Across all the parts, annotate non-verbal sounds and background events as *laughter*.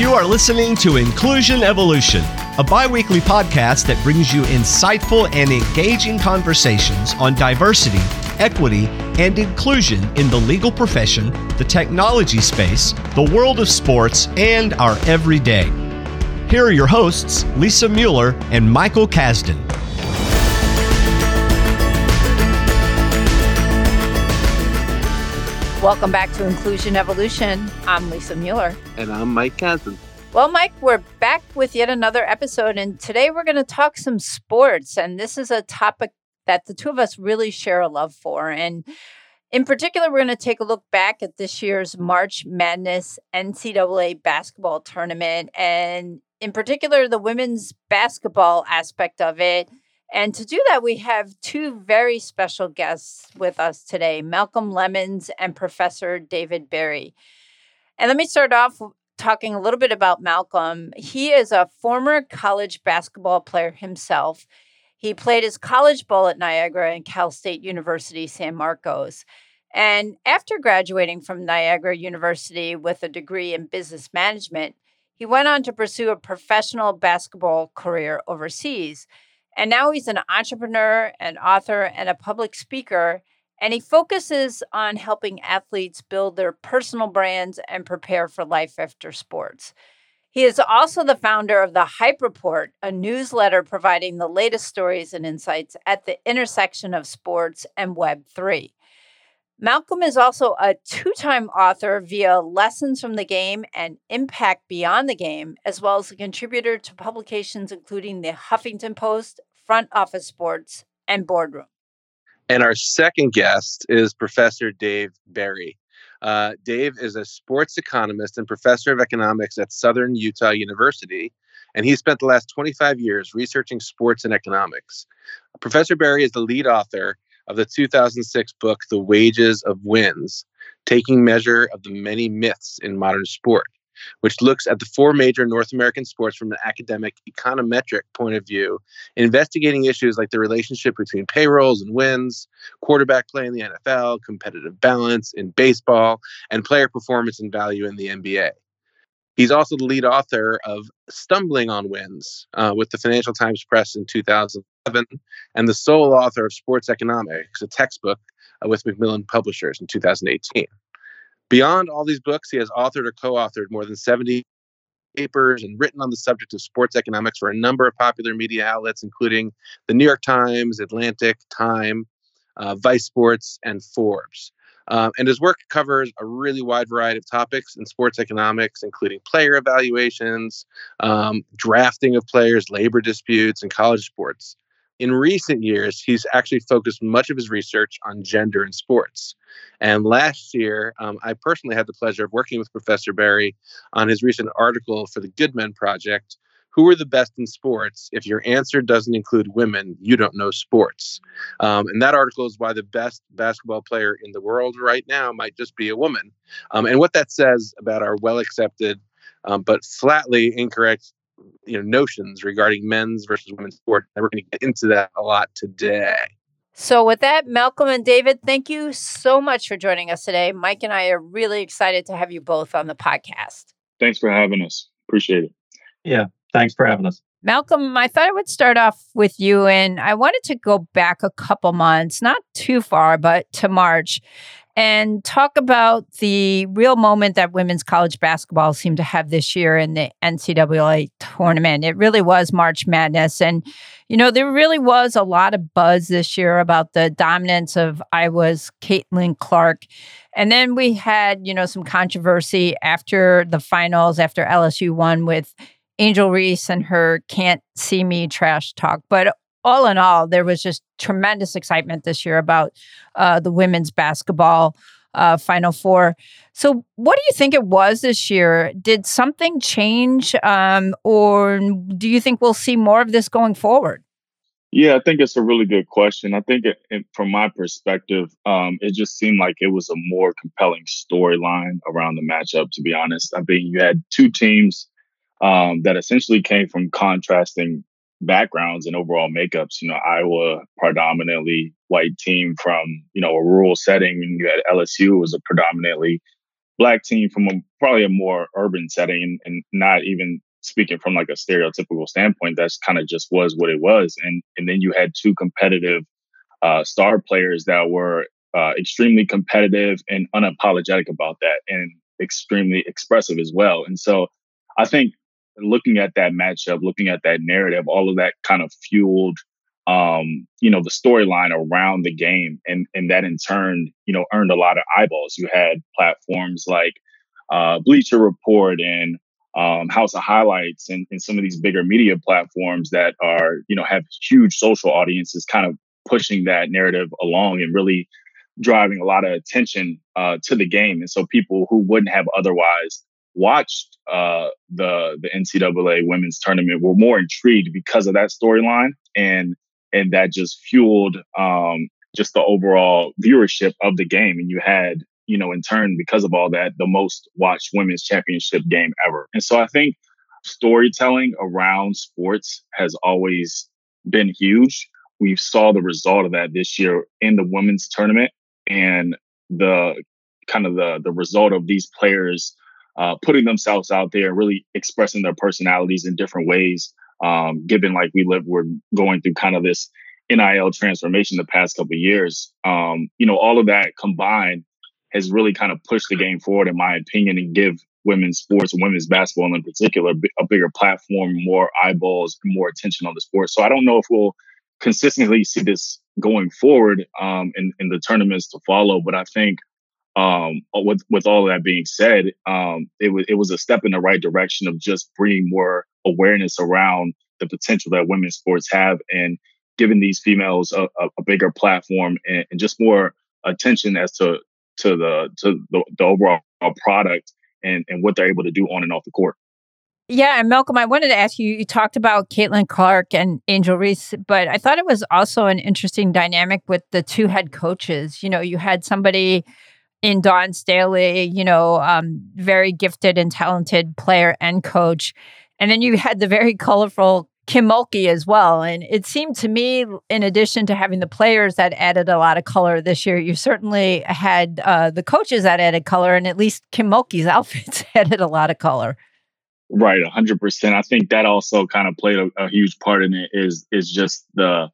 You are listening to Inclusion Evolution, a bi weekly podcast that brings you insightful and engaging conversations on diversity, equity, and inclusion in the legal profession, the technology space, the world of sports, and our everyday. Here are your hosts, Lisa Mueller and Michael Kasdan. Welcome back to Inclusion Evolution. I'm Lisa Mueller. And I'm Mike Kasdan. Well, Mike, we're back with yet another episode, and today we're going to talk some sports. And this is a topic that the two of us really share a love for. And in particular, we're going to take a look back at this year's March Madness NCAA basketball tournament, and in particular, the women's basketball aspect of it and to do that, we have two very special guests with us today Malcolm Lemmons and Professor David Berri. And let me start off talking a little bit about Malcolm. He is a former college basketball player himself. He played his college ball at Niagara and Cal State University, San Marcos. And after graduating from Niagara University with a degree in business management, he went on to pursue a professional basketball career overseas. And now he's an entrepreneur, an author, and a public speaker. And he focuses on helping athletes build their personal brands and prepare for life after sports. He is also the founder of the Hype Report, a newsletter providing the latest stories and insights at the intersection of sports and Web3. Malcolm is also a two time author via Lessons from the Game and Impact Beyond the Game, as well as a contributor to publications including the Huffington Post, Front Office Sports, and Boardroom. And our second guest is Professor Dave Berri. Uh, Dave is a sports economist and professor of economics at Southern Utah University, and he spent the last 25 years researching sports and economics. Professor Berri is the lead author of the 2006 book, The Wages of Wins Taking Measure of the Many Myths in Modern Sport, which looks at the four major North American sports from an academic econometric point of view, investigating issues like the relationship between payrolls and wins, quarterback play in the NFL, competitive balance in baseball, and player performance and value in the NBA. He's also the lead author of Stumbling on Wins uh, with the Financial Times Press in 2011 and the sole author of Sports Economics, a textbook uh, with Macmillan Publishers in 2018. Beyond all these books, he has authored or co authored more than 70 papers and written on the subject of sports economics for a number of popular media outlets, including the New York Times, Atlantic, Time, uh, Vice Sports, and Forbes. Um, and his work covers a really wide variety of topics in sports economics, including player evaluations, um, drafting of players, labor disputes, and college sports. In recent years, he's actually focused much of his research on gender in sports. And last year, um, I personally had the pleasure of working with Professor Berri on his recent article for the Good Men Project, who are the best in sports? If your answer doesn't include women, you don't know sports. Um, and that article is why the best basketball player in the world right now might just be a woman. Um, and what that says about our well accepted um, but flatly incorrect you know, notions regarding men's versus women's sport. And we're going to get into that a lot today. So, with that, Malcolm and David, thank you so much for joining us today. Mike and I are really excited to have you both on the podcast. Thanks for having us. Appreciate it. Yeah, Thanks for having us. Malcolm, I thought I would start off with you, and I wanted to go back a couple months, not too far, but to March, and talk about the real moment that women's college basketball seemed to have this year in the NCAA tournament. It really was March Madness. And, you know, there really was a lot of buzz this year about the dominance of Iowa's Caitlin Clark. And then we had, you know, some controversy after the finals, after LSU won with Angel Reese and her can't see me trash talk. But all in all, there was just tremendous excitement this year about uh, the women's basketball uh, Final Four. So, what do you think it was this year? Did something change, um, or do you think we'll see more of this going forward? Yeah, I think it's a really good question. I think, it, it, from my perspective, um, it just seemed like it was a more compelling storyline around the matchup. To be honest, I think you had two teams um, that essentially came from contrasting backgrounds and overall makeups. You know, Iowa predominantly white team from you know a rural setting, and you had LSU was a predominantly black team from a, probably a more urban setting and, and not even speaking from like a stereotypical standpoint, that's kind of just was what it was. And and then you had two competitive uh, star players that were uh, extremely competitive and unapologetic about that, and extremely expressive as well. And so I think looking at that matchup, looking at that narrative, all of that kind of fueled um, you know, the storyline around the game. And and that in turn, you know, earned a lot of eyeballs. You had platforms like uh, Bleacher Report and um, House of Highlights and, and some of these bigger media platforms that are, you know, have huge social audiences kind of pushing that narrative along and really driving a lot of attention uh, to the game. And so people who wouldn't have otherwise watched uh, the the NCAA women's tournament were more intrigued because of that storyline, and and that just fueled um, just the overall viewership of the game. And you had, you know, in turn, because of all that, the most watched women's championship game ever. And so I think storytelling around sports has always been huge. We saw the result of that this year in the women's tournament and the kind of the the result of these players uh, putting themselves out there, really expressing their personalities in different ways. Um, given like we live, we're going through kind of this NIL transformation the past couple years. Um, you know, all of that combined has really kind of pushed the game forward, in my opinion, and give women's sports women's basketball in particular a bigger platform, more eyeballs, more attention on the sport. So I don't know if we'll consistently see this going forward um, in, in the tournaments to follow, but I think um, with with all that being said, um, it was it was a step in the right direction of just bringing more awareness around the potential that women's sports have and giving these females a, a, a bigger platform and, and, just more attention as to to the to the, the overall product and and what they're able to do on and off the court. Yeah, and Malcolm, I wanted to ask you. You talked about Caitlin Clark and Angel Reese, but I thought it was also an interesting dynamic with the two head coaches. You know, you had somebody in Dawn Staley, you know, um, very gifted and talented player and coach. And then you had the very colorful Kim Mulkey as well. And it seemed to me, in addition to having the players that added a lot of color this year, you certainly had uh, the coaches that added color, and at least Kim Mulkey's *laughs* outfits added a lot of color. Right, hundred percent. I think that also kind of played a, a, huge part in it. Is is just the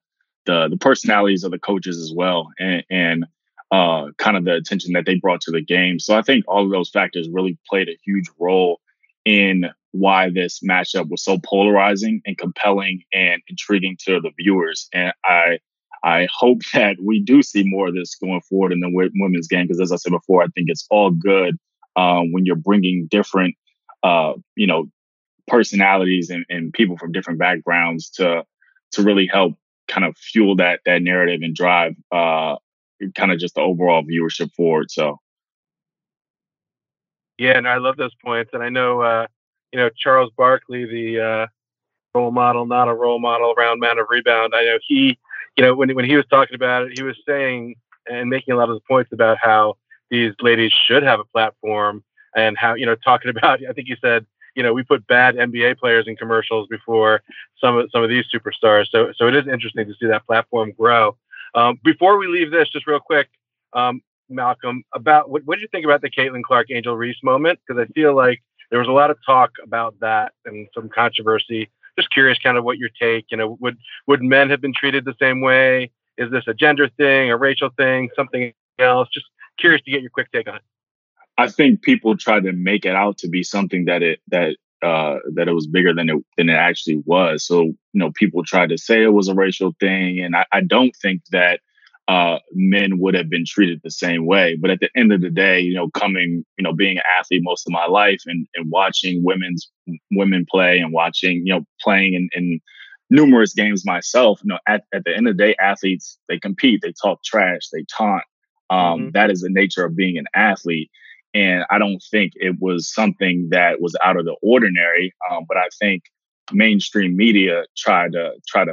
the the personalities of the coaches as well, and, and uh, kind of the attention that they brought to the game. So I think all of those factors really played a huge role in why this matchup was so polarizing and compelling and intriguing to the viewers. And I I hope *laughs* that we do see more of this going forward in the women's game because, as I said before, I think it's all good um, when you're bringing different, uh, you know, personalities and, and people from different backgrounds to to really help kind of fuel that that narrative and drive uh, kind of just the overall viewership forward. So. Yeah, and I love those points, and I know uh, you know Charles Barkley, the uh, role model, not a role model around man of rebound. I know he, you know, when when he was talking about it, he was saying and making a lot of the points about how these ladies should have a platform and how you know talking *laughs* about. I think he said, you know, we put bad NBA players in commercials before some of some of these superstars. So so it is interesting to see that platform grow. Um, before we leave this, just real quick, um, Malcolm, about what, what did you think about the Caitlin Clark Angel Reese moment? Because I feel like there was a lot of talk about that and some controversy. Just curious, kind of what your take. You know, would would men have been treated the same way? Is this a gender thing, a racial thing, something else? Just curious to get your quick take on it. I think people try to make it out to be something that it that uh, that it was bigger than it than it actually was. So you know, people tried to say it was a racial thing, and I, I don't think that uh, men would have been treated the same way. But at the end of the day, you know, coming, you know, being an athlete most of my life and, and watching women's women play and watching, you know, playing in, in numerous games myself, you know, at, at the end of the day, athletes, they compete, they talk trash, they taunt. Um, mm-hmm. that is the nature of being an athlete. And I don't think it was something that was out of the ordinary. Um, but I think mainstream media tried to try to,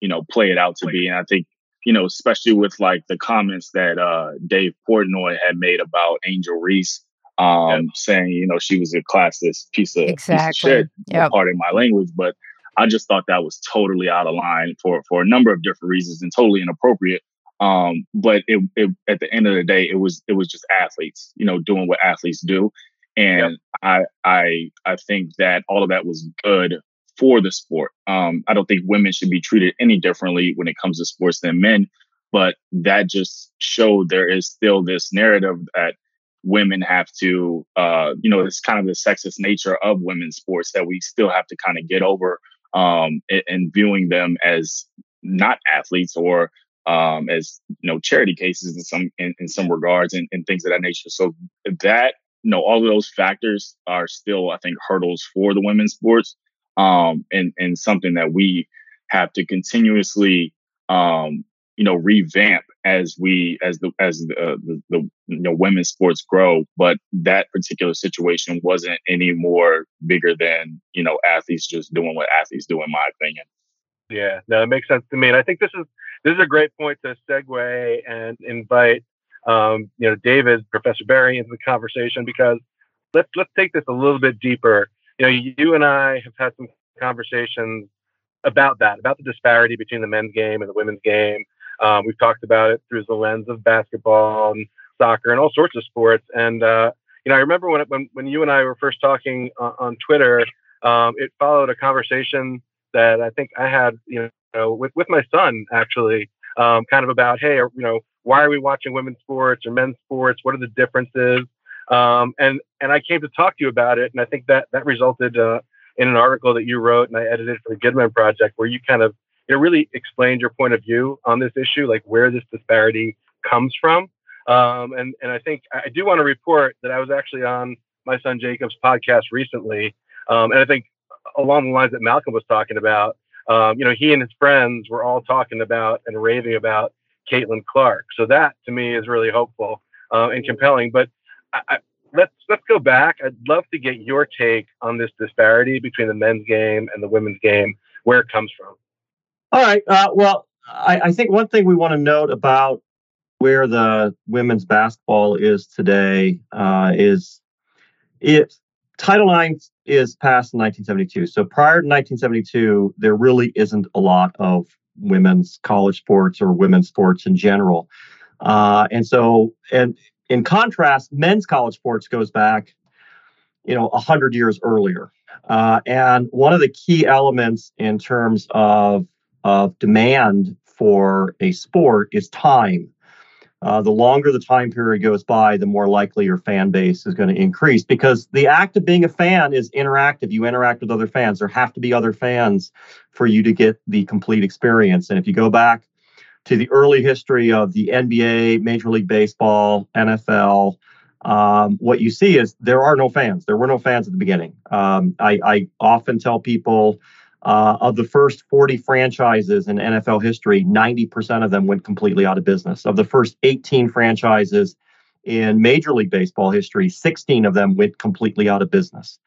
you know, play it out to be. And I think, you know, especially with like the comments that uh, Dave Portnoy had made about Angel Reese, um, yep. saying, you know, she was a classless piece of, exactly. piece of shit, yep. pardon my language. But I just thought that was totally out of line for for a number of different reasons and totally inappropriate. Um, but it, it, at the end of the day, it was it was just athletes, you know, doing what athletes do, and yep. I I I think that all of that was good for the sport. Um, I don't think women should be treated any differently when it comes to sports than men, but that just showed there is still this narrative that women have to, uh, you know, it's kind of the sexist nature of women's sports that we still have to kind of get over um, and, and viewing them as not athletes or um, as you know charity cases in some in, in some regards and, and, things of that nature. So that you know all of those factors are still I think hurdles for the women's sports um, and and something that we have to continuously um, you know revamp as we as the as the, uh, the, the you know women's sports grow. But that particular situation wasn't any more bigger than you know athletes just doing what athletes do in my opinion. Yeah. No it makes sense to me. And i think this is this is a great point to segue and invite um, you know david professor Berri into the conversation because let's let's take this a little bit deeper you know you and i have had some conversations about that about the disparity between the men's game and the women's game um, we've talked about it through the lens of basketball and soccer and all sorts of sports. And uh, you know, I remember when when when you and I were first talking on, on Twitter, um, it followed a conversation that I think I had, you know, with with my son actually, um, kind of about, hey, you know, why are we watching women's sports or men's sports? What are the differences? Um, and and I came to talk to you about it, and I think that that resulted uh, in an article that you wrote and I edited for the Good Men Project, where you kind of you know, really explained your point of view on this issue, like where this disparity comes from. Um, and and I think I do want to report that I was actually on my son Jacob's podcast recently, um, and I think along the lines that Malcolm was talking about, um, you know, he and his friends were all talking about and raving about Caitlin Clark. So that to me is really hopeful uh, and compelling. But I, I, let's let's go back. I'd love to get your take on this disparity between the men's game and the women's game, where it comes from. All right. Uh, well, I, I, think one thing we want to note about where the women's basketball is today uh, is it Title IX is passed in 1972. So prior to 1972, there really isn't a lot of women's college sports or women's sports in general. Uh, and so, and in contrast, men's college sports goes back, you know, 100 years earlier. Uh, and one of the key elements in terms of of demand for a sport is time. Uh, the longer the time period goes by, the more likely your fan base is going to increase because the act of being a fan is interactive. You interact with other fans. There have to be other fans for you to get the complete experience. And if you go back to the early history of the NBA, Major League Baseball, NFL, um, what you see is there are no fans. There were no fans at the beginning. Um, I, I often tell people uh, of the first 40 franchises in NFL history, 90% of them went completely out of business. Of the first 18 franchises in Major League Baseball history, 16 of them went completely out of business.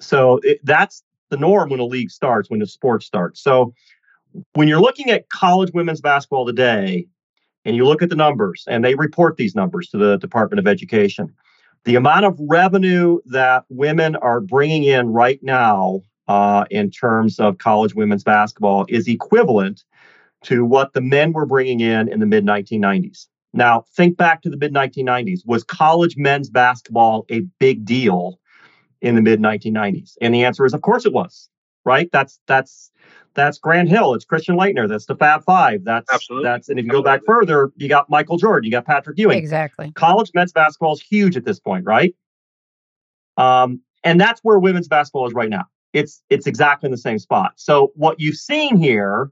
So it, that's the norm when a league starts, when a sport starts. So when you're looking at college women's basketball today, and you look at the numbers, and they report these numbers to the Department of Education, the amount of revenue that women are bringing in right now uh, in terms of college women's basketball is equivalent to what the men were bringing in in the mid 1990s. Now, think back to the mid 1990s. Was college men's basketball a big deal in the mid 1990s? And the answer is, of course, it was. Right? That's that's that's Grant Hill. It's Christian Laettner. That's the Fab Five. That's Absolutely. that's and if you go back further, you got Michael Jordan. You got Patrick Ewing. Exactly. College men's basketball is huge at this point, right? Um, and that's where women's basketball is right now it's it's exactly in the same spot. So what you've seen here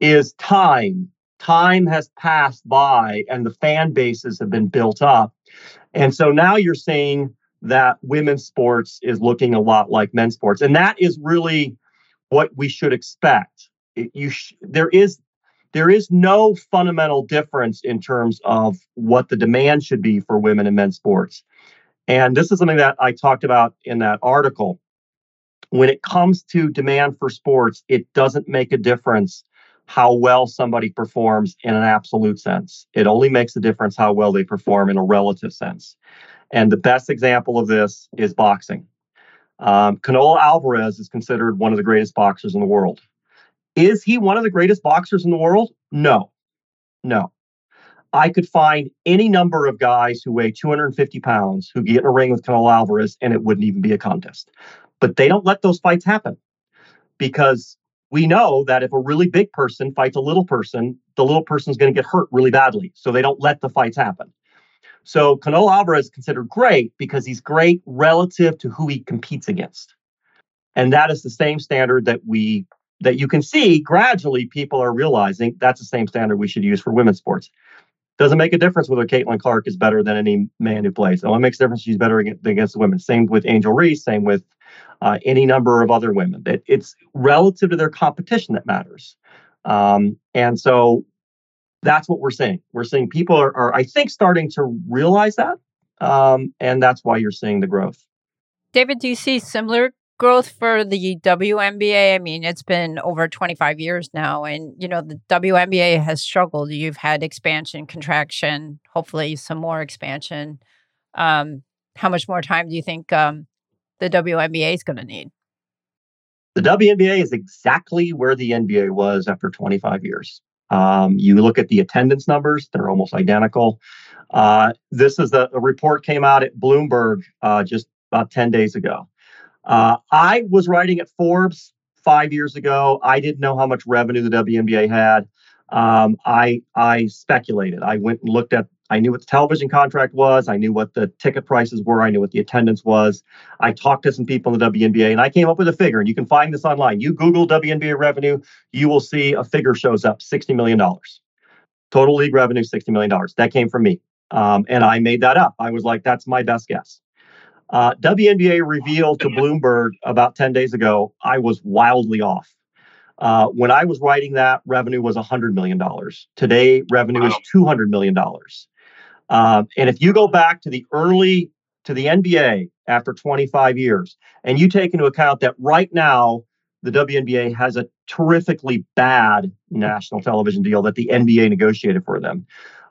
is time. Time has passed by and the fan bases have been built up. And so now you're seeing that women's sports is looking a lot like men's sports. And that is really what we should expect. You sh- there is there is no fundamental difference in terms of what the demand should be for women in men's sports. And this is something that I talked about in that article when it comes to demand for sports, it doesn't make a difference how well somebody performs in an absolute sense. It only makes a difference how well they perform in a relative sense. And the best example of this is boxing. Um, Canelo Alvarez is considered one of the greatest boxers in the world. Is he one of the greatest boxers in the world? No, no. I could find any number of guys who weigh 250 pounds who get in a ring with Canelo Alvarez and it wouldn't even be a contest. But they don't let those fights happen because we know that if a really big person fights a little person, the little person's going to get hurt really badly. So they don't let the fights happen. So Canelo Alvarez is considered great because he's great relative to who he competes against. And that is the same standard that we that you can see gradually people are realizing that's the same standard we should use for women's sports. Doesn't make a difference whether Caitlin Clark is better than any man who plays. It only makes a difference she's better against, against the women. Same with Angel Reese, same with uh, any number of other women. It, it's relative to their competition that matters. Um, and so that's what we're seeing. We're seeing people are, are I think, starting to realize that. Um, and that's why you're seeing the growth. David, do you see similar growth for the WNBA? I mean, it's been over 25 years now, and you know the WNBA has struggled. You've had expansion, contraction, hopefully some more expansion. Um, how much more time do you think um, the WNBA is going to need? The WNBA is exactly where the NBA was after 25 years. Um, you look at the attendance numbers; they're almost identical. Uh, this is a, a, report came out at Bloomberg uh, just about 10 days ago. Uh, I was writing at Forbes five years ago. I didn't know how much revenue the WNBA had. Um, I I speculated. I went and looked at. I knew what the television contract was. I knew what the ticket prices were. I knew what the attendance was. I talked to some people in the WNBA, and I came up with a figure. And you can find this online. You Google WNBA revenue, you will see a figure shows up: sixty million dollars. Total league revenue, sixty million dollars. That came from me, um, and I made that up. I was like, that's my best guess. Uh, WNBA revealed to Bloomberg about 10 days ago, I was wildly off. Uh, when I was writing that, revenue was $100 million. Today, revenue wow. is $200 million. Um, and if you go back to the early, to the NBA after 25 years, and you take into account that right now, the WNBA has a terrifically bad national television deal that the NBA negotiated for them.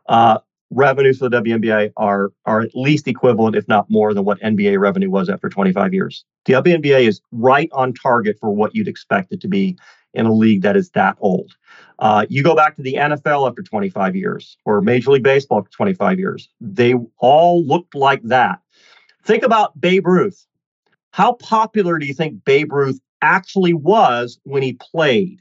Uh, revenues for the WNBA are are at least equivalent, if not more, than what NBA revenue was after 25 years. The WNBA is right on target for what you'd expect it to be in a league that is that old. Uh, you go back to the NFL after 25 years, or Major League Baseball after 25 years, they all looked like that. Think about Babe Ruth. How popular do you think Babe Ruth actually was when he played?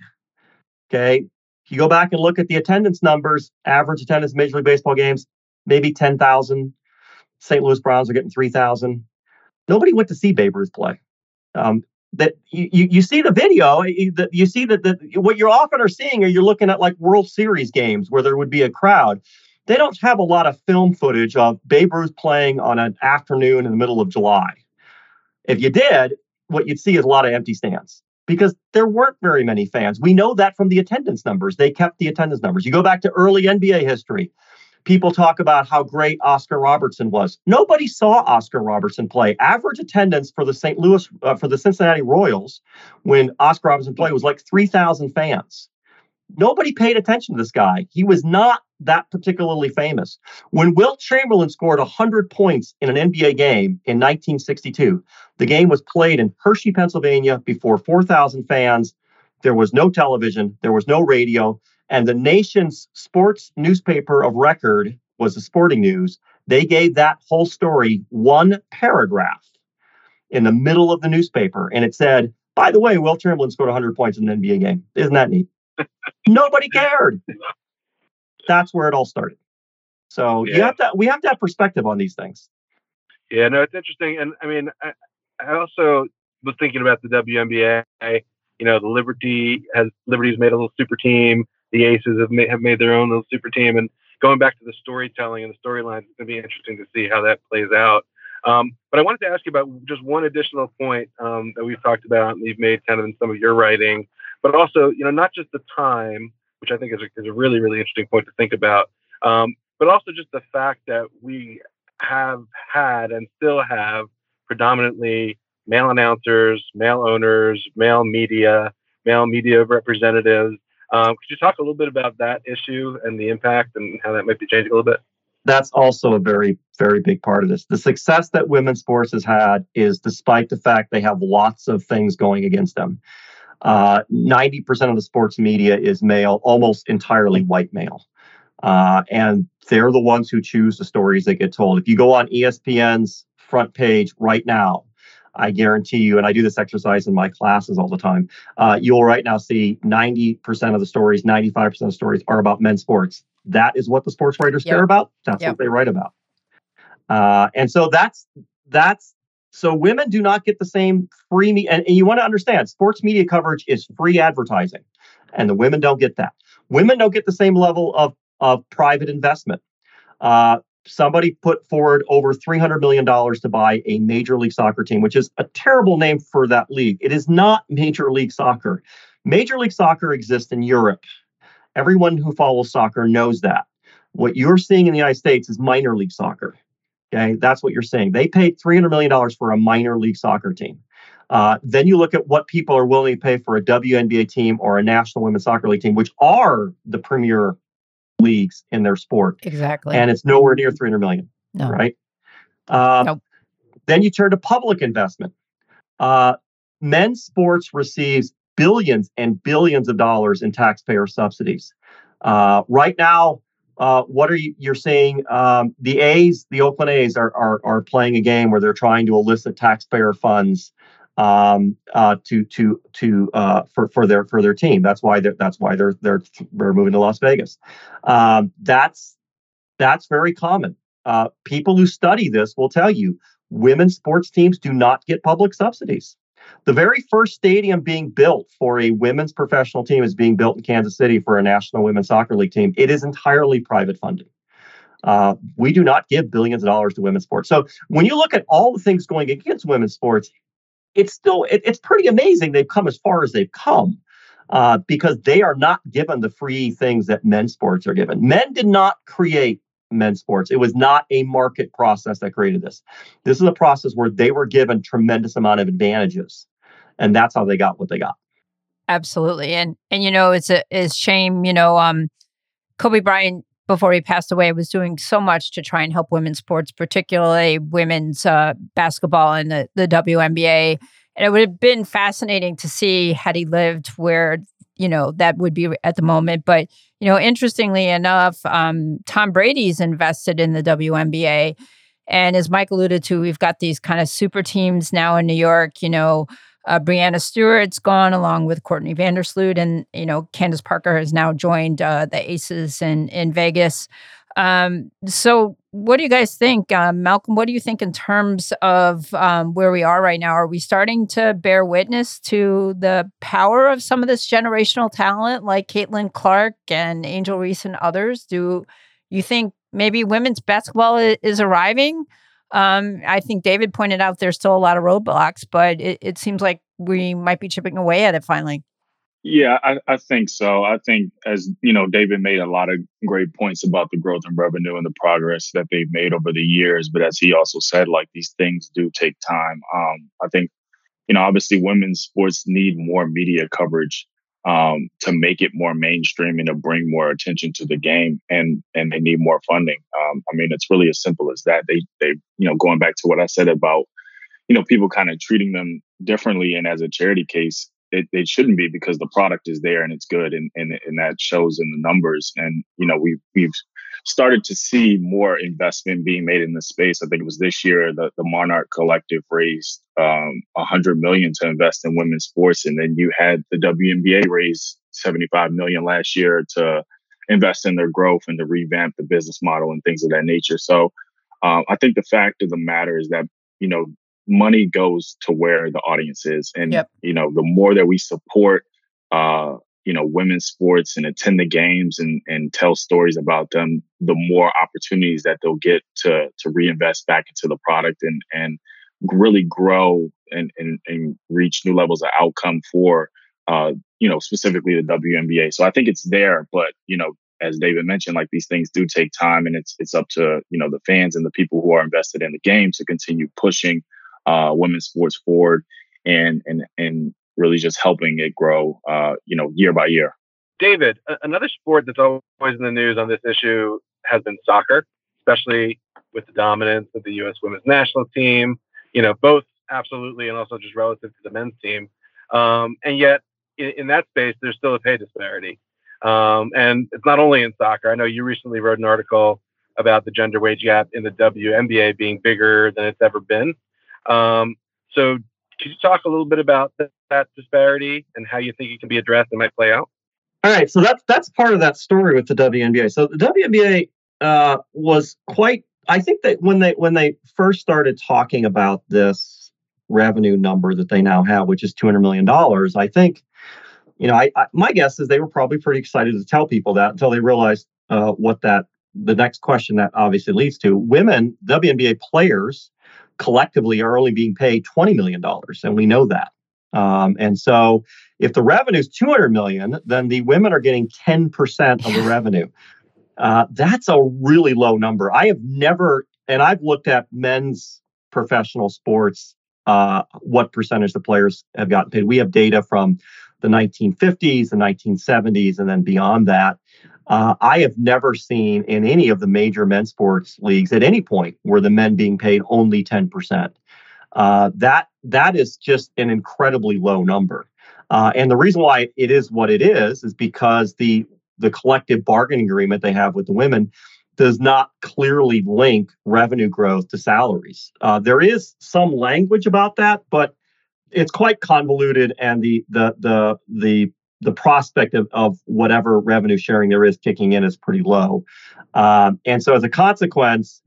Okay, you go back and look at the attendance numbers, average attendance Major League Baseball games, maybe 10,000. St. Louis Browns are getting 3,000. Nobody went to see Babe Ruth play. Um, that you, you, you see the video, eh, eh, you, you see that the, what you're often are seeing are you're looking at like World Series games where there would be a crowd. They don't have a lot of film footage of Babe Ruth playing on an afternoon in the middle of July. If you did, what you'd see is a lot of empty stands because there weren't very many fans. We know that from the attendance numbers. They kept the attendance numbers. You go back to early NBA history. People talk about how great Oscar Robertson was. Nobody saw Oscar Robertson play. Average attendance for the St. Louis uh, for the Cincinnati Royals when Oscar Robertson played was like 3,000 fans. Nobody paid attention to this guy. He was not that particularly famous. When Wilt Chamberlain scored 100 points in an NBA game in 1962, the game was played in Hershey, Pennsylvania, before 4,000 fans. There was no television, there was no radio, and the nation's sports newspaper of record was the Sporting News. They gave that whole story one paragraph in the middle of the newspaper, and it said, by the way, Wilt Chamberlain scored 100 points in an NBA game. Isn't that neat? *laughs* Nobody cared that's where it all started. So yeah. you have to we have to have perspective on these things. Yeah, no, it's interesting, and I mean, I, I also was thinking about the WNBA. You know, the Liberty has Liberty's made a little super team. The Aces have made, have made their own little super team, and going back to the storytelling and the storylines, it's going to be interesting to see how that plays out. Um, but I wanted to ask you about just one additional point um, that we've talked about and you've made kind of in some of your writing, but also, you know, not just the time, which I think is a, is a really, really interesting point to think about. Um, but also just the fact that we have had and still have predominantly male announcers, male owners, male media, male media representatives. Um, could you talk a little bit about that issue and the impact and how that might be changing a little bit? That's also a very, very big part of this. The success that women's sports has had is despite the fact they have lots of things going against them. Uh, 90% of the sports media is male, almost entirely white male. Uh, and they're the ones who choose the stories that get told. If you go on ESPN's front page right now, I guarantee you, and I do this exercise in my classes all the time, uh, you'll right now see 90% of the stories, 95% of the stories are about men's sports. That is what the sports writers yep. care about. That's yep. what they write about. Uh, and so that's that's so women do not get the same free me and, and you want to understand sports media coverage is free advertising and the women don't get that women don't get the same level of of private investment uh, somebody put forward over $300 million to buy a major league soccer team which is a terrible name for that league. It is not major league soccer. Major league soccer exists in europe. Everyone who follows soccer knows that. What you're seeing in the united states is minor league soccer Okay, that's what you're saying. They paid $300 million for a minor league soccer team. Uh, then you look at what people are willing to pay for a WNBA team or a National Women's Soccer League team, which are the premier leagues in their sport. Exactly. And it's nowhere near 300 million. No. Right. Uh, nope. Then you turn to public investment. Uh, men's sports receives billions and billions of dollars in taxpayer subsidies. Uh, right now, uh, what are you you're saying um, the a's the oakland a's are, are are playing a game where they're trying to elicit taxpayer funds um, uh, to to to uh, for for their for their team that's why they're that's why they're they're they're moving to las vegas um, that's that's very common uh, people who study this will tell you women's sports teams do not get public subsidies the very first stadium being built for a women's professional team is being built in Kansas City for a National Women's Soccer League team. It is entirely private funding. Uh, we do not give billions of dollars to women's sports. So when you look at all the things going against women's sports, it's still it, it's pretty amazing they've come as far as they've come uh, because they are not given the free things that men's sports are given. Men did not create men's sports. It was not a market process that created this. This is a process where they were given tremendous amount of advantages, and that's how they got what they got. Absolutely, and and you know it's a it's shame. You know, um, Kobe Bryant before he passed away was doing so much to try and help women's sports, particularly women's uh, basketball and the the WNBA. And it would have been fascinating to see had he lived where you know that would be at the moment. But you know, interestingly enough, um, Tom Brady's invested in the WNBA, and as Mike alluded to, we've got these kind of super teams now in New York. You know. Uh, Breanna Stewart's gone along with Courtney Vandersloot, and you know Candace Parker has now joined uh, the Aces in in Vegas. Um, so, what do you guys think, um, Malcolm? What do you think in terms of um, where we are right now? Are we starting to bear witness to the power of some of this generational talent, like Caitlin Clark and Angel Reese and others? Do you think maybe women's basketball is arriving? Um, I think David pointed out there's still a lot of roadblocks, but it, it seems like we might be chipping away at it finally. Yeah, I, I, think so. I think, as you know, David made a lot of great points about the growth in revenue and the progress that they've made over the years. But as he also said, like these things do take time. Um, I think, you know, obviously women's sports need more media coverage um, to make it more mainstream and to bring more attention to the game, and and they need more funding. Um, I mean, it's really as simple as that. They they you know going back to what I said about you know people kind of treating them differently and as a charity case it, it shouldn't be because the product is there and it's good and, and and that shows in the numbers and you know we we've started to see more investment being made in the space i think it was this year the, the monarch collective raised um 100 million to invest in women's sports and then you had the WNBA raise 75 million last year to invest in their growth and to revamp the business model and things of that nature so um, i think the fact of the matter is that you know money goes to where the audience is. And, yep. you know, the more that we support, uh, you know, women's sports and attend the games and, and tell stories about them, the more opportunities that they'll get to, to reinvest back into the product and, and really grow and, and, and reach new levels of outcome for, uh, you know, specifically the WNBA. So I think it's there, but, you know, as David mentioned, like these things do take time and it's, it's up to, you know, the fans and the people who are invested in the game to continue pushing uh, women's sports forward and and and really just helping it grow, uh, you know, year by year. David, another sport that's always in the news on this issue has been soccer, especially with the dominance of the U.S. women's national team. You know, both absolutely and also just relative to the men's team. Um, and yet, in, in, that space, there's still a pay disparity. Um, and it's not only in soccer. I know you recently wrote an article about the gender wage gap in the WNBA being bigger than it's ever been. Um, so, could you talk a little bit about that, disparity and how you think it can be addressed and might play out? All right, so that's that's part of that story with the WNBA. So the WNBA uh, was quite. I think that when they when they first started talking about this revenue number that they now have, which is two hundred million dollars, I think, you know, I, I, my guess is they were probably pretty excited to tell people that until they realized uh, what that the next question that obviously leads to women WNBA players collectively are only being paid $20 million, and we know that. Um, and so if the revenue is 200 million, then the women are getting 10% of the revenue. Uh, that's a really low number. I have never, and I've looked at men's professional sports, uh, what percentage the players have gotten paid. We have data from the 1950s, the 1970s, and then beyond that. Uh, I have never seen in any of the major men's sports leagues at any point where the men being paid only 10%. Uh, that that is just an incredibly low number. Uh, and the reason why it is what it is is because the the collective bargaining agreement they have with the women does not clearly link revenue growth to salaries. Uh, there is some language about that, but it's quite convoluted, and the the the the the prospect of, of whatever revenue sharing there is kicking in is pretty low. Um, and so, as a consequence,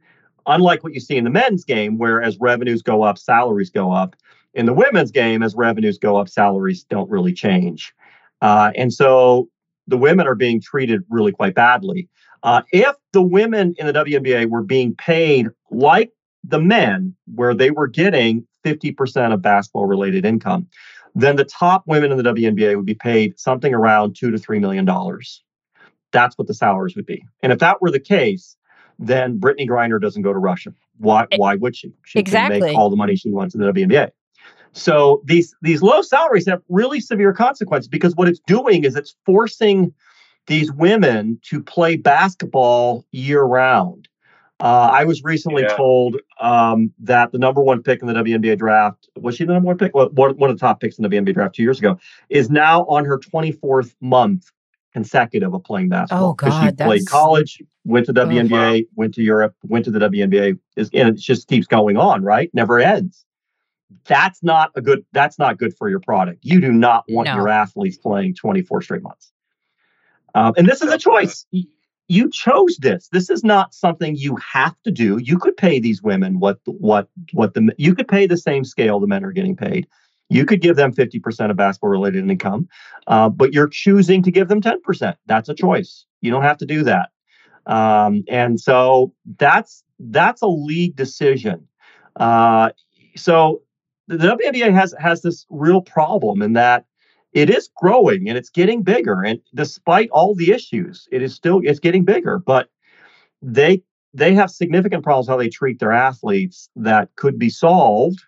unlike what you see in the men's game, where as revenues go up, salaries go up, in the women's game, as revenues go up, salaries don't really change. Uh, and so, the women are being treated really quite badly. Uh, if the women in the WNBA were being paid like the men, where they were getting 50% of basketball related income, then the top women in the WNBA would be paid something around two to three million dollars. That's what the salaries would be. And if that were the case, then Brittney Griner doesn't go to Russia. Why? Why would she? She exactly. can make all the money she wants in the WNBA. So these these low salaries have really severe consequences because what it's doing is it's forcing these women to play basketball year round. Uh, I was recently yeah. told um, that the number one pick in the WNBA draft was she the number one pick? Well, one, one of the top picks in the WNBA draft two years ago is now on her 24th month consecutive of playing basketball. Oh God, she played college, went to WNBA, oh, went to Europe, went to the WNBA. Is and it just keeps going on, right? Never ends. That's not a good. That's not good for your product. You do not want no. your athletes playing 24 straight months. Um, and this is a choice you chose this. This is not something you have to do. You could pay these women what what what the you could pay the same scale the men are getting paid. You could give them 50% of basketball related income, uh, but you're choosing to give them 10%. That's a choice. You don't have to do that. Um, and so that's that's a league decision. Uh, so the WNBA has has this real problem in that it is growing and it's getting bigger and despite all the issues it is still it's getting bigger but they they have significant problems how they treat their athletes that could be solved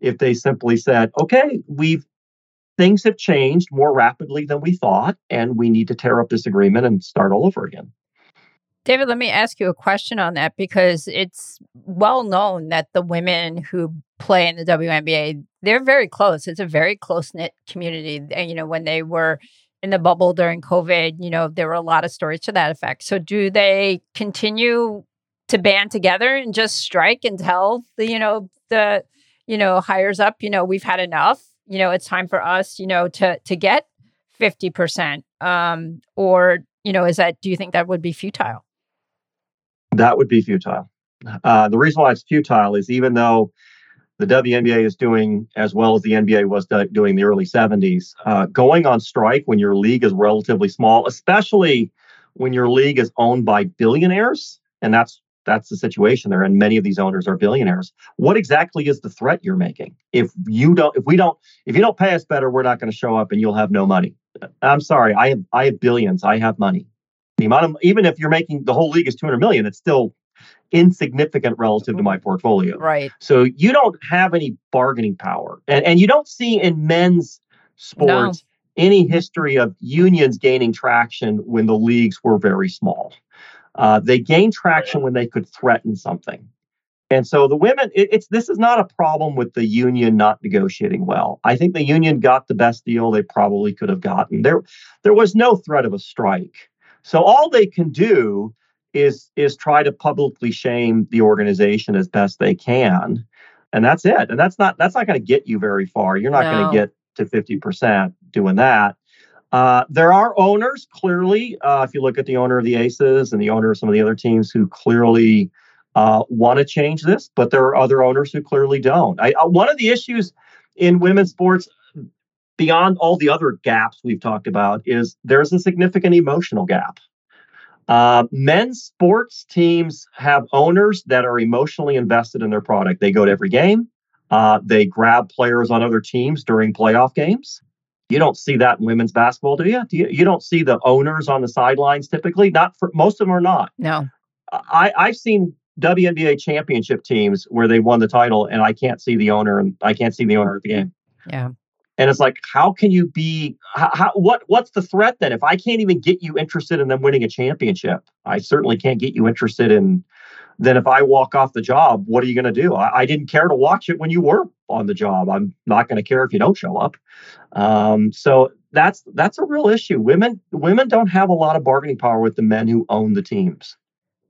if they simply said okay we've things have changed more rapidly than we thought and we need to tear up this agreement and start all over again David, let me ask you a question on that because it's well known that the women who play in the WNBA, they're very close. It's a very close knit community. And, you know, when they were in the bubble during COVID, you know, there were a lot of stories to that effect. So do they continue to band together and just strike and tell the, you know, the, you know, hires up, you know, we've had enough, you know, it's time for us, you know, to to get 50%. Um, or, you know, is that do you think that would be futile? That would be futile. Uh, the reason why it's futile is even though the WNBA is doing as well as the NBA was doing in the early 70s, uh, going on strike when your league is relatively small, especially when your league is owned by billionaires, and that's that's the situation there and many of these owners are billionaires what exactly is the threat you're making? If you don't if we don't if you don't pay us better we're not going to show up and you'll have no money. I'm sorry i have i have billions i have money the amount of even if you're making the whole league is 200 million, it's still insignificant relative to my portfolio. Right. So you don't have any bargaining power, and and you don't see in men's sports no. any history of unions gaining traction when the leagues were very small. Uh, they gained traction when they could threaten something. And so the women, it, it's this is not a problem with the union not negotiating well. I think the union got the best deal they probably could have gotten. There, there was no threat of a strike. So all they can do is is try to publicly shame the organization as best they can, and that's it. And that's not that's not going to get you very far. You're not no. going to get to fifty percent doing that. Uh, there are owners clearly. Uh, if you look at the owner of the Aces and the owner of some of the other teams who clearly uh, want to change this, but there are other owners who clearly don't. I, uh, one of the issues in women's sports, beyond all the other gaps we've talked about, is there's a significant emotional gap. Uh, men's sports teams have owners that are emotionally invested in their product. They go to every game. Uh, they grab players on other teams during playoff games. You don't see that in women's basketball, do you? Do you, you don't see the owners on the sidelines typically. Not for most of them are not. No. I, I've seen WNBA championship teams where they won the title and I can't see the owner and I can't see the owner at the game. Yeah. And it's like, how can you be? How, how, what what's the threat then? If I can't even get you interested in them winning a championship, I certainly can't get you interested in. Then if I walk off the job, what are you going to do? I, I, didn't care to watch it when you were on the job. I'm not going to care if you don't show up. Um, so that's that's a real issue. Women women don't have a lot of bargaining power with the men who own the teams.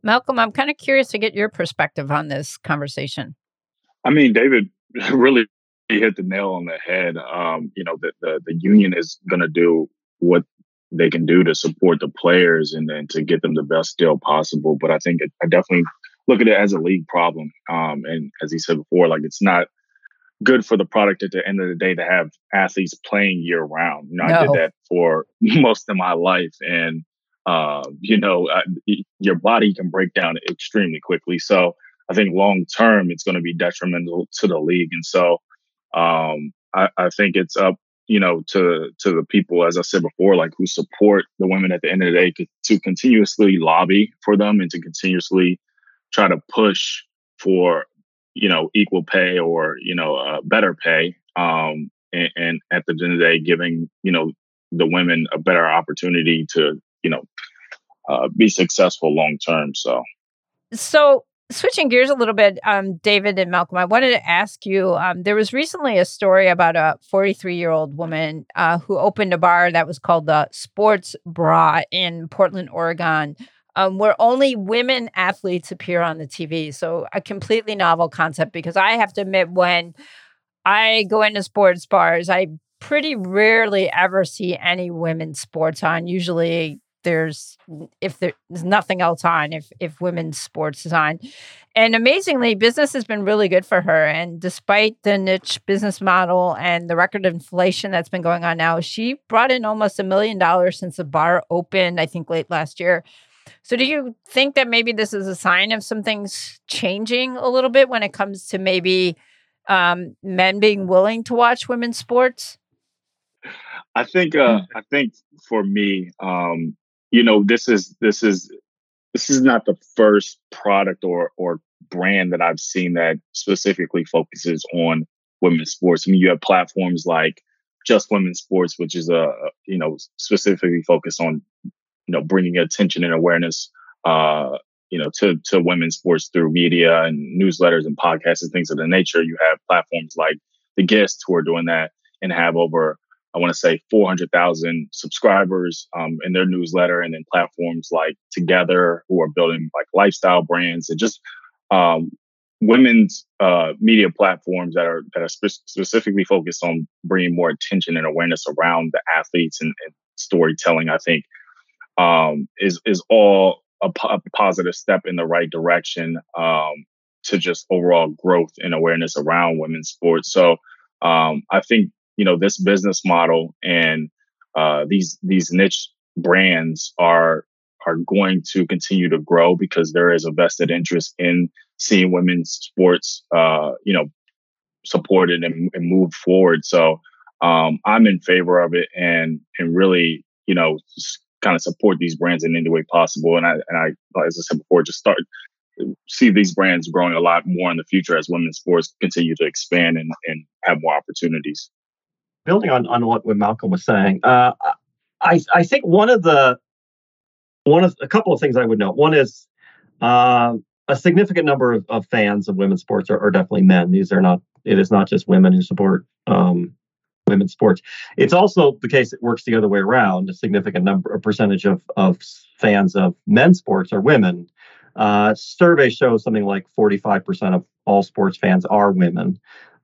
Malcolm, I'm kind of curious to get your perspective on this conversation. I mean, David *laughs* really hit the nail on the head. Um, you know, the, the, the union is going to do what they can do to support the players and then to get them the best deal possible. But I think it, I definitely look at it as a league problem. Um, and as he said before, like it's not good for the product at the end of the day to have athletes playing year round. You know, no. I did that for *laughs* most of my life, and uh, you know, uh, your body can break down extremely quickly. So I think long term, it's going to be detrimental to the league. And so um, I, I, think it's up, you know, to to the people, as I said before, like who support the women at the end of the day, to continuously lobby for them and to continuously try to push for, you know, equal pay or you know, uh, better pay. Um, and, and at the end of the day, giving you know the women a better opportunity to you know uh, be successful long term. So, so switching gears a little bit, um, David and Malcolm, I wanted to ask you. Um, there was recently a story about a 43 year old woman uh, who opened a bar that was called the Sports Bra in Portland, Oregon. Um, where only women athletes appear on the TV. So, a completely novel concept because I have to admit, when I go into sports bars, I pretty rarely ever see any women's sports on. Usually there's if there's nothing else on if if women's sports is on. And amazingly business has been really good for her and despite the niche business model and the record inflation that's been going on now she brought in almost a million dollars since the bar opened i think late last year. So do you think that maybe this is a sign of some things changing a little bit when it comes to maybe um, men being willing to watch women's sports? I think uh, I think for me, um, you know, this is this is this is not the first product or or brand that I've seen that specifically focuses on women's sports. I mean, you have platforms like Just Women's Sports, which is a you know specifically focused on you know bringing attention and awareness uh, you know to to women's sports through media and newsletters and podcasts and things of the nature. You have platforms like The Gist who are doing that and have over I want to say 400,000 subscribers um, in their newsletter, and then platforms like Togethxr, who are building like lifestyle brands and just um, women's uh, media platforms that are that are spe- specifically focused on bringing more attention and awareness around the athletes and, and storytelling. I think um, is is all a, po- a, positive step in the right direction um, to just overall growth and awareness around women's sports. So um, I think you know this business model and uh, these these niche brands are are going to continue to grow because there is a vested interest in seeing women's sports uh, you know supported and, and moved forward. So um, i'm in favor of it and and really you know kind of support these brands in any way possible. And i and i as i said before just start see these brands growing a lot more in the future as women's sports continue to expand and, and have more opportunities building on, on what Malcolm was saying, uh, I I think one of the one of a couple of things I would note. One is uh, a significant number of, of fans of women's sports are, are, definitely men. These are not. It is not just women who support um, women's sports. It's also the case it works the other way around. A significant number, a percentage of of fans of men's sports are women. Uh, survey shows something like 45% of all sports fans are women.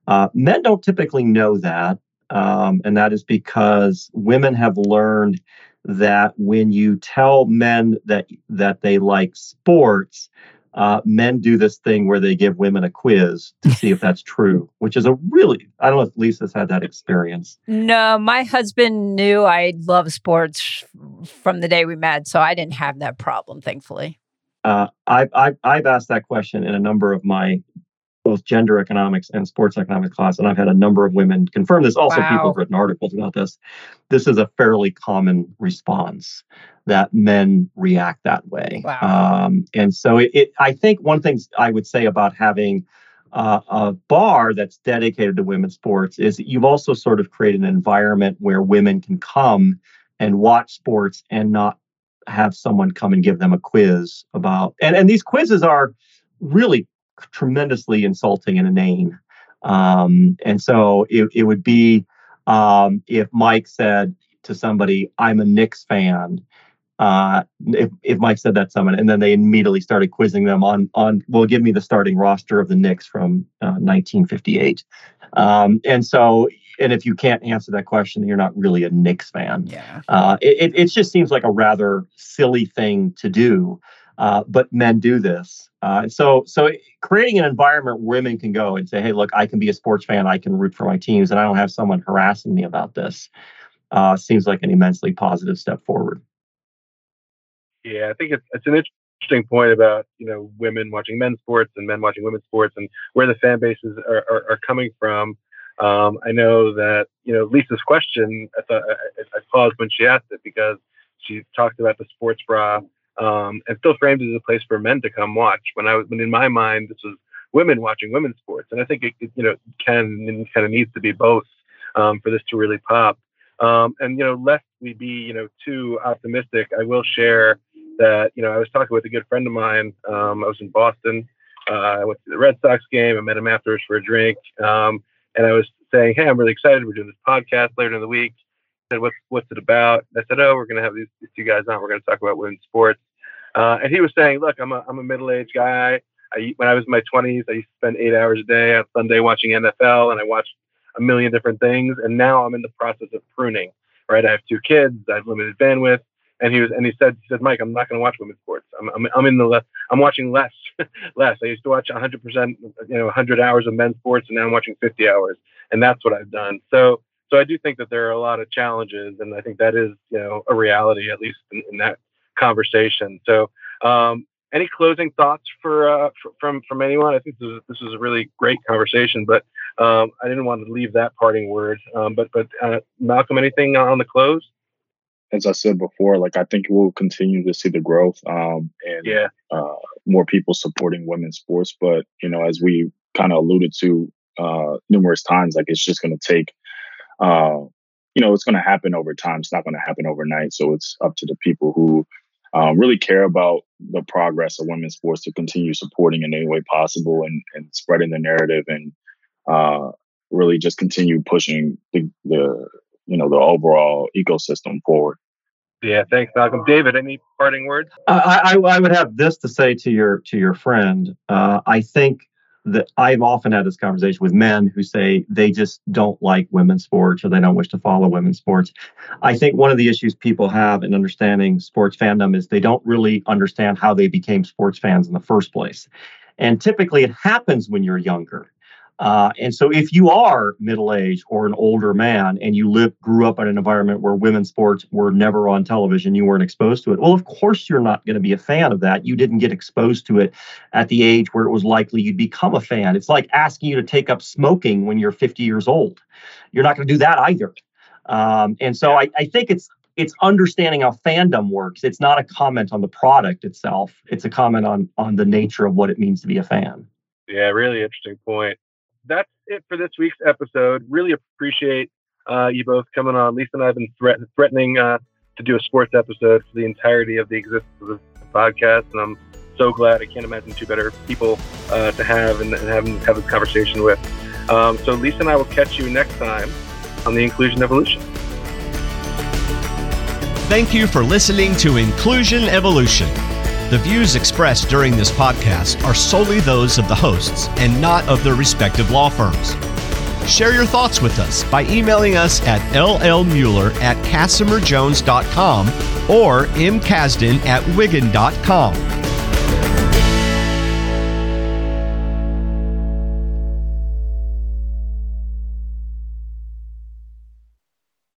Uh, men don't typically know that, um, and that is because women have learned that when you tell men that that they like sports, uh, men do this thing where they give women a quiz to see if that's true, which is a really, I don't know if Lisa's had that experience. No, my husband knew I love sports from the day we met, so I didn't have that problem, thankfully. Uh, I've, I've, I've asked that question in a number of my both gender economics and sports economics class, and I've had a number of women confirm this. Also, wow. people have written articles about this. This is a fairly common response that men react that way. Wow. Um, and so, it, it, I think one thing I would say about having uh, a bar that's dedicated to women's sports is that you've also sort of created an environment where women can come and watch sports and not have someone come and give them a quiz about and and these quizzes are really tremendously insulting and inane. Um, and so it, it would be um, if Mike said to somebody, I'm a Knicks fan. Uh, if, if Mike said that to someone, and then they immediately started quizzing them on on, well, give me the starting roster of the Knicks from uh, 1958. Um, and so, and if you can't answer that question, you're not really a Knicks fan. Yeah. Uh, it, it just seems like a rather silly thing to do. Uh, but men do this. Uh, so, so creating an environment where women can go and say, "Hey, look, I can be a sports fan. I can root for my teams, and I don't have someone harassing me about this." Uh, seems like an immensely positive step forward. Yeah, I think it's it's an interesting point about you know women watching men's sports and men watching women's sports and where the fan bases are, are, are coming from. Um, I know that you know Lisa's question. I thought I, I paused when she asked it because she talked about the sports bra um, and still framed as a place for men to come watch. When I was, when in my mind, this was women watching women's sports, and I think it, it you know can and kind of needs to be both um, for this to really pop. Um, and you know, lest we be you know too optimistic, I will share that you know I was talking with a good friend of mine. Um, I was in Boston. Uh, I went to the Red Sox game. I met him afterwards for a drink, um, and I was saying, "Hey, I'm really excited. We're doing this podcast later in the week." said, "What's what's it about?" I said, "Oh, we're going to have these, these, two guys on. We're going to talk about women's sports." Uh, and he was saying, "Look, I'm a I'm a middle aged guy. I, when I was in my 20s, I used to spend eight hours a day on Sunday watching NFL, and I watched a million different things. And now I'm in the process of pruning. Right, I have two kids. I have limited bandwidth." And he was, and he said, he said, Mike, I'm not going to watch women's sports. I'm, I'm, I'm in the, le- I'm watching less, *laughs* less. I used to watch 100%, you know, 100 hours of men's sports, and now I'm watching 50 hours, and that's what I've done. So, so I do think that there are a lot of challenges, and I think that is, you know, a reality at least in, in that conversation. So, um, any closing thoughts for, uh, for, from from anyone? I think this is, this is a really great conversation, but um, I didn't want to leave that parting word. Um, but but uh, Malcolm, anything on the close? As I said before, like I think we'll continue to see the growth um, and yeah. uh, more people supporting women's sports. But you know, as we kind of alluded to uh, numerous times, like it's just going to take uh, you know, it's going to happen over time. It's not going to happen overnight. So it's up to the people who um, really care about the progress of women's sports to continue supporting in any way possible and, and spreading the narrative and uh, really just continue pushing the, the you know the overall ecosystem forward. Yeah, thanks, Malcolm. David, any parting words? I, I, I would have this to say to your to your friend. Uh, I think that I've often had this conversation with men who say they just don't like women's sports or they don't wish to follow women's sports. I think one of the issues people have in understanding sports fandom is they don't really understand how they became sports fans in the first place. And typically it happens when you're younger. Uh, and so, if you are middle aged or an older man and you live, grew up in an environment where women's sports were never on television, you weren't exposed to it. Well, of course, you're not going to be a fan of that. You didn't get exposed to it at the age where it was likely you'd become a fan. It's like asking you to take up smoking when you're 50 years old. You're not going to do that either. Um, and so, I, I think it's it's understanding how fandom works. It's not a comment on the product itself. It's a comment on on the nature of what it means to be a fan. Yeah, really interesting point that's it for this week's episode. Really appreciate uh, you both coming on. Lisa and I have been threat- threatening uh, to do a sports episode for the entirety of the existence of the podcast, and I'm so glad. I can't imagine two better people uh, to have and, and have, have conversation with. Um, so Lisa and I will catch you next time on the Inclusion Evolution. Thank you for listening to Inclusion Evolution. The views expressed during this podcast are solely those of the hosts and not of their respective law firms. Share your thoughts with us by emailing us at llmueller at casimirjones.com or mkasdan at wiggin.com.